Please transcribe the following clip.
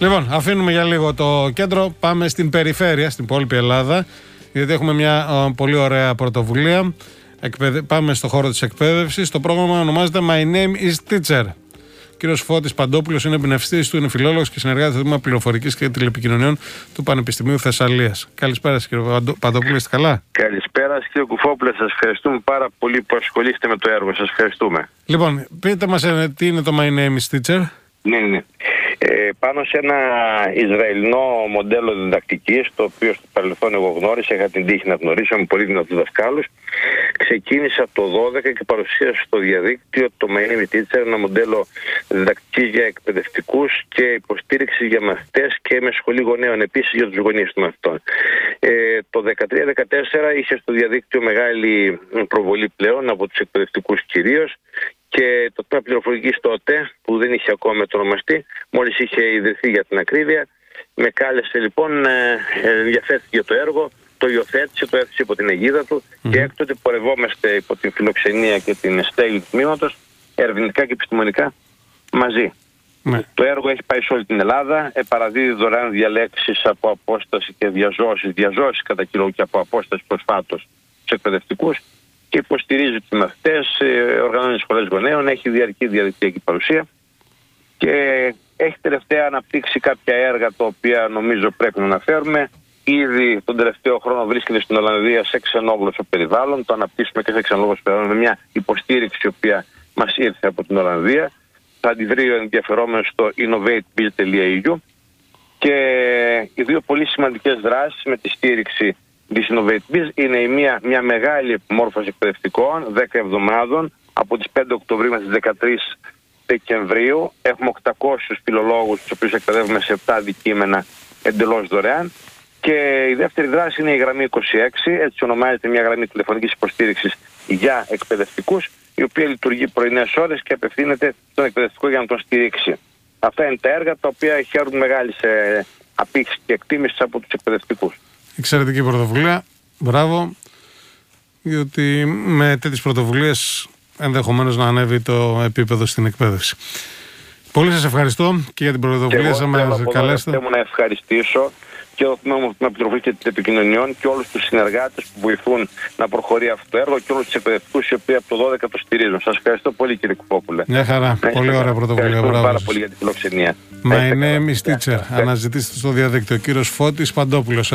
Λοιπόν, αφήνουμε για λίγο το κέντρο. Πάμε στην περιφέρεια, στην υπόλοιπη Ελλάδα. Γιατί έχουμε μια ε, πολύ ωραία πρωτοβουλία. Εκπαιδε... Πάμε στο χώρο της εκπαίδευσης. Το πρόγραμμα ονομάζεται My Name is Teacher. Ο κύριος Φώτης Παντόπουλος είναι εμπνευστής του, είναι φιλόλογος και συνεργάτης στο Τμήμα Πληροφορικής και Τηλεπικοινωνιών του Πανεπιστημίου Θεσσαλίας. Καλησπέρα, κύριε Παντόπουλο, είστε καλά; Καλησπέρα, κύριε Κουφόπουλε. Σας ευχαριστούμε πάρα πολύ που ασχολείστε με το έργο. Σας ευχαριστούμε. Λοιπόν, πείτε μας ε, τι είναι το My Name is Teacher; Ναι, ναι. Ε, πάνω σε ένα Ισραηλινό μοντέλο διδακτικής, το οποίο στο παρελθόν εγώ γνώρισα, είχα την τύχη να γνωρίσω με πολύ δυνατού δασκάλου. Ξεκίνησα το 12 και παρουσίασα στο διαδίκτυο το My Teacher, ένα μοντέλο διδακτικής για εκπαιδευτικούς και υποστήριξη για μαθητές και με σχολή γονέων επίσης για τους γονείς των μαθητών. Ε, το 13-14 είχε στο διαδίκτυο μεγάλη προβολή πλέον από τους εκπαιδευτικούς κυρίως και το τμήμα πληροφορικής τότε, που δεν είχε ακόμα ονομαστεί, μόλις είχε ιδρυθεί για την ακρίβεια, με κάλεσε λοιπόν, ε, ενδιαφέρθηκε για το έργο, το υιοθέτησε, το έθεσε υπό την αιγίδα του και έκτοτε πορευόμαστε υπό την φιλοξενία και την στέλνη του τμήματος, ερευνητικά και επιστημονικά μαζί. Ναι. Το έργο έχει πάει σε όλη την Ελλάδα, παραδίδει δωρεάν διαλέξεις από απόσταση και διαζώσεις, διαζώσεις κατά κύριο και από απόσταση προσφάτως του εκπαιδευτικούς και υποστηρίζει τους μαθητές, ε, οργανώνει σχολές γονέων, έχει διαρκή διαδικτυακή παρουσία και έχει τελευταία αναπτύξει κάποια έργα τα οποία νομίζω πρέπει να αναφέρουμε. Ήδη τον τελευταίο χρόνο βρίσκεται στην Ολλανδία σε ξενόγλωσσο περιβάλλον. Το αναπτύσσουμε και σε ξενόγλωσσο περιβάλλον με μια υποστήριξη η οποία μας ήρθε από την Ολλανδία. Θα τη βρει ο ενδιαφερόμενος στο innovatebiz.eu και οι δύο πολύ σημαντικές δράσεις με τη στήριξη τη Innovate είναι η μία, μια μεγάλη επιμόρφωση εκπαιδευτικών 10 εβδομάδων από τις 5 Οκτωβρίου μέχρι τις 13 Δεκεμβρίου. Έχουμε 800 φιλολόγους τους οποίους εκπαιδεύουμε σε 7 αντικείμενα εντελώς δωρεάν. Και η δεύτερη δράση είναι η γραμμή 26, έτσι ονομάζεται μια γραμμή τηλεφωνικής υποστήριξης για εκπαιδευτικούς, η οποία λειτουργεί πρωινές ώρες και απευθύνεται στον εκπαιδευτικό για να τον στηρίξει. Αυτά είναι τα έργα τα οποία χαίρουν μεγάλη απήξη και εκτίμηση από τους εκπαιδευτικούς. Εξαιρετική πρωτοβουλία. Μπράβο. Διότι με τέτοιες πρωτοβουλίες ενδεχομένως να ανέβει το επίπεδο στην εκπαίδευση. Πολύ σας ευχαριστώ και για την πρωτοβουλία σας. Με καλέσετε. Θέλω να ευχαριστήσω και το Τμήμα Πληροφορική και Επικοινωνιών και όλους τους συνεργάτες που βοηθούν να προχωρεί αυτό το έργο και όλους τους εκπαιδευτικούς οι οποίοι από το 12 το στηρίζουν. Σας ευχαριστώ πολύ, κύριε Κουπόπουλε. Μια χαρά. πολύ ωραία πρωτοβουλία. Ευχαριστώ πάρα πολύ για την φιλοξενία. My name is teacher. Αναζητήστε στο διαδίκτυο. Κύριος Φώτης Παντόπουλος.